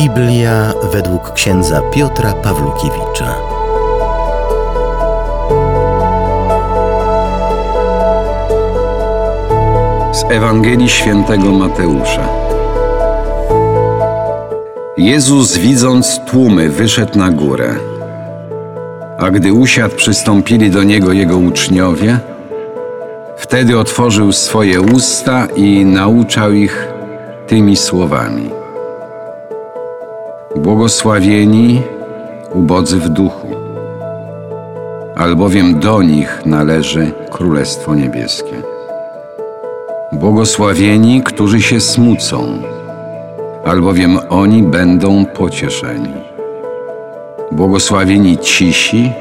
Biblia według księdza Piotra Pawlukiewicza. Z Ewangelii Świętego Mateusza. Jezus, widząc tłumy, wyszedł na górę. A gdy usiadł, przystąpili do niego jego uczniowie. Wtedy otworzył swoje usta i nauczał ich tymi słowami. Błogosławieni ubodzy w duchu, albowiem do nich należy Królestwo Niebieskie. Błogosławieni, którzy się smucą, albowiem oni będą pocieszeni. Błogosławieni cisi,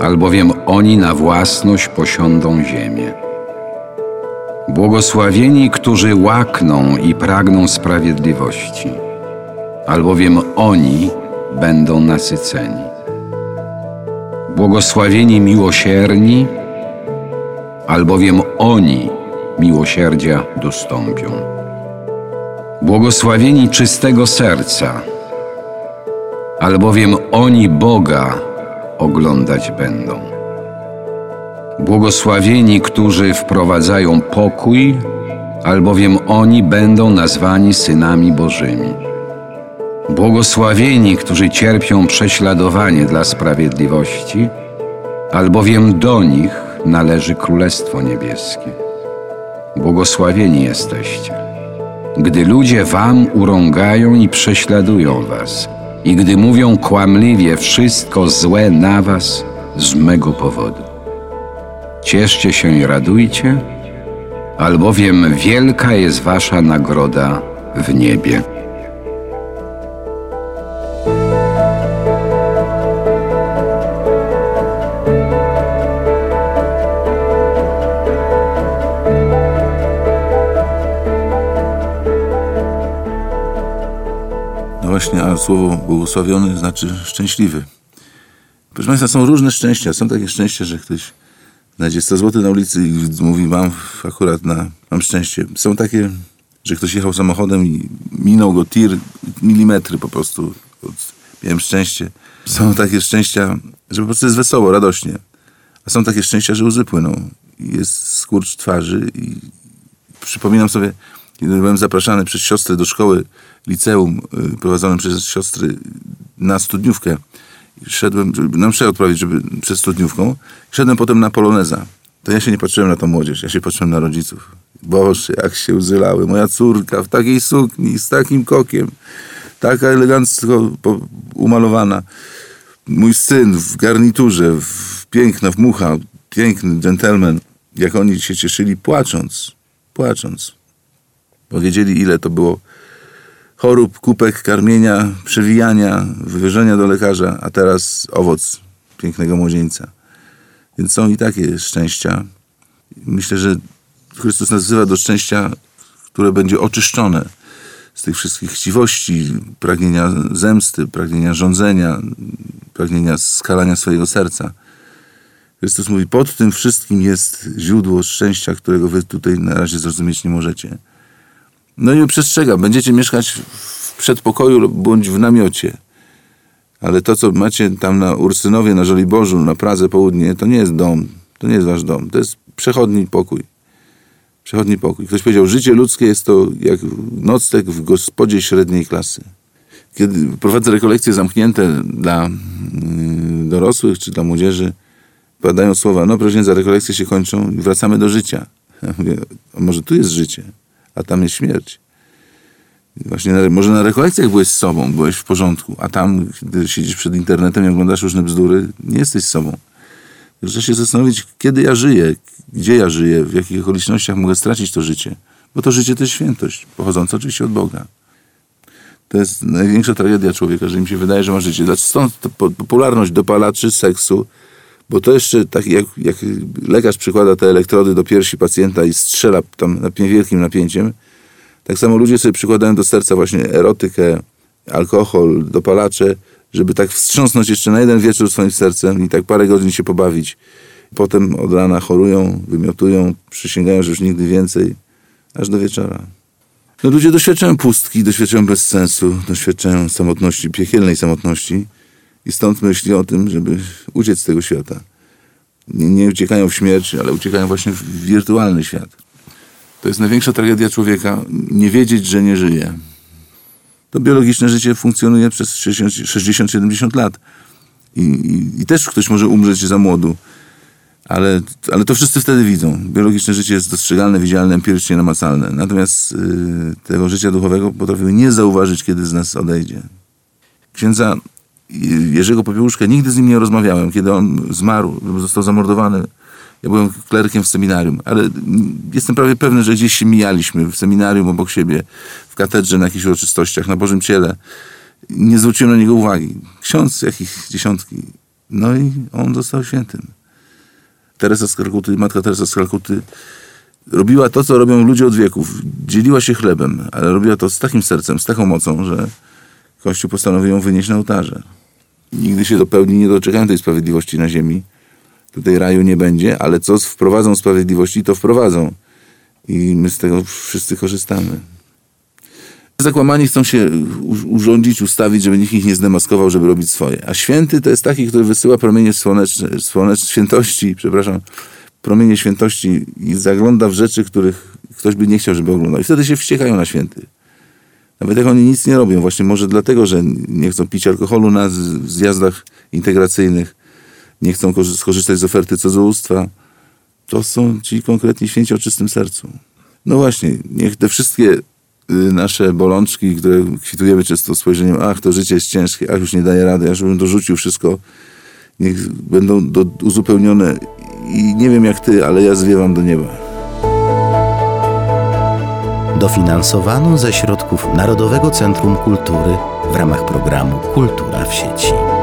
albowiem oni na własność posiądą ziemię. Błogosławieni, którzy łakną i pragną sprawiedliwości, albowiem oni będą nasyceni. Błogosławieni miłosierni, albowiem oni miłosierdzia dostąpią. Błogosławieni czystego serca, albowiem oni Boga oglądać będą. Błogosławieni, którzy wprowadzają pokój, albowiem oni będą nazwani synami Bożymi. Błogosławieni, którzy cierpią prześladowanie dla sprawiedliwości, albowiem do nich należy Królestwo Niebieskie. Błogosławieni jesteście, gdy ludzie wam urągają i prześladują was, i gdy mówią kłamliwie wszystko złe na was z mego powodu. Cieszcie się i radujcie, albowiem wielka jest wasza nagroda w niebie. Właśnie, a słowo błogosławiony znaczy szczęśliwy. Proszę Państwa, są różne szczęścia. Są takie szczęścia, że ktoś znajdzie 100 zł na ulicy i mówi, mam akurat na, mam szczęście. Są takie, że ktoś jechał samochodem i minął go tir, milimetry po prostu. Miałem szczęście. Są takie szczęścia, że po prostu jest wesoło, radośnie. A są takie szczęścia, że łzy płyną. Jest skurcz twarzy i przypominam sobie, kiedy byłem zapraszany przez siostrę do szkoły liceum y, prowadzonym przez siostry na studniówkę. Szedłem, żeby na mszę odprawić, żeby przed studniówką. Szedłem potem na poloneza. To ja się nie patrzyłem na tą młodzież, ja się patrzyłem na rodziców. Boże, jak się łzylały. Moja córka w takiej sukni, z takim kokiem, taka elegancko umalowana. Mój syn w garniturze, w, piękna, w mucha, piękny gentleman. Jak oni się cieszyli, płacząc, płacząc. Bo wiedzieli, ile to było chorób, kupek, karmienia, przewijania, wywyżenia do lekarza, a teraz owoc pięknego młodzieńca. Więc są i takie szczęścia. Myślę, że Chrystus nas wzywa do szczęścia, które będzie oczyszczone z tych wszystkich chciwości, pragnienia zemsty, pragnienia rządzenia, pragnienia skalania swojego serca. Chrystus mówi, pod tym wszystkim jest źródło szczęścia, którego wy tutaj na razie zrozumieć nie możecie. No i przestrzegam, będziecie mieszkać w przedpokoju bądź w namiocie. Ale to, co macie tam na Ursynowie, na Żoliborzu, na Pradze Południe, to nie jest dom. To nie jest wasz dom. To jest przechodni pokój. Przechodni pokój. Ktoś powiedział, życie ludzkie jest to jak nocleg w gospodzie średniej klasy. Kiedy prowadzę rekolekcje zamknięte dla mm, dorosłych czy dla młodzieży, padają słowa, no proszę za rekolekcje się kończą i wracamy do życia. Ja mówię, a może tu jest życie, a tam jest śmierć. Właśnie na, może na rekolekcjach byłeś z sobą, byłeś w porządku, a tam, gdy siedzisz przed internetem i oglądasz różne bzdury, nie jesteś sobą. Trzeba się zastanowić, kiedy ja żyję, gdzie ja żyję, w jakich okolicznościach mogę stracić to życie. Bo to życie to jest świętość, pochodząca oczywiście od Boga. To jest największa tragedia człowieka, że im się wydaje, że ma życie. Dlaczego Stąd popularność dopalaczy, seksu, bo to jeszcze tak jak, jak lekarz przykłada te elektrody do piersi pacjenta i strzela tam wielkim napięciem, tak samo ludzie sobie przykładają do serca właśnie erotykę, alkohol, dopalacze, żeby tak wstrząsnąć jeszcze na jeden wieczór swoim sercem i tak parę godzin się pobawić. Potem od rana chorują, wymiotują, przysięgają, że już nigdy więcej, aż do wieczora. No ludzie doświadczają pustki, doświadczają bezsensu, doświadczają samotności, piekielnej samotności i stąd myśli o tym, żeby uciec z tego świata. Nie, nie uciekają w śmierć, ale uciekają właśnie w wirtualny świat. To jest największa tragedia człowieka, nie wiedzieć, że nie żyje. To biologiczne życie funkcjonuje przez 60-70 lat. I, i, I też ktoś może umrzeć za młodu. Ale, ale to wszyscy wtedy widzą. Biologiczne życie jest dostrzegalne, widzialne, empirycznie namacalne. Natomiast y, tego życia duchowego potrafiły nie zauważyć, kiedy z nas odejdzie. Księdza Jerzego Popiełuszka nigdy z nim nie rozmawiałem. Kiedy on zmarł, został zamordowany, ja byłem klerkiem w seminarium, ale jestem prawie pewny, że gdzieś się mijaliśmy w seminarium obok siebie, w katedrze, na jakichś uroczystościach, na Bożym Ciele. Nie zwróciłem na niego uwagi. Ksiądz jakich dziesiątki. No i on został świętym. Teresa z Kalkuty, matka Teresa z Kalkuty robiła to, co robią ludzie od wieków. Dzieliła się chlebem, ale robiła to z takim sercem, z taką mocą, że Kościół postanowił ją wynieść na ołtarze. Nigdy się do pełni nie doczekają tej sprawiedliwości na ziemi. Tutaj raju nie będzie, ale co wprowadzą sprawiedliwości, to wprowadzą. I my z tego wszyscy korzystamy. Zakłamani chcą się urządzić, ustawić, żeby nikt ich nie zdemaskował, żeby robić swoje. A święty to jest taki, który wysyła promienie słoneczne, słoneczne świętości, przepraszam, promienie świętości i zagląda w rzeczy, których ktoś by nie chciał, żeby oglądał. I wtedy się wściekają na święty. Nawet jak oni nic nie robią, właśnie może dlatego, że nie chcą pić alkoholu na zjazdach integracyjnych, nie chcą korzy- skorzystać z oferty cudzołóstwa, to są ci konkretni święci o czystym sercu. No właśnie, niech te wszystkie y, nasze bolączki, które kwitujemy często spojrzeniem, ach, to życie jest ciężkie, ach, już nie daje rady, aż bym dorzucił wszystko, niech będą do, uzupełnione i nie wiem jak ty, ale ja zwiewam do nieba. Dofinansowano ze środków Narodowego Centrum Kultury w ramach programu Kultura w sieci.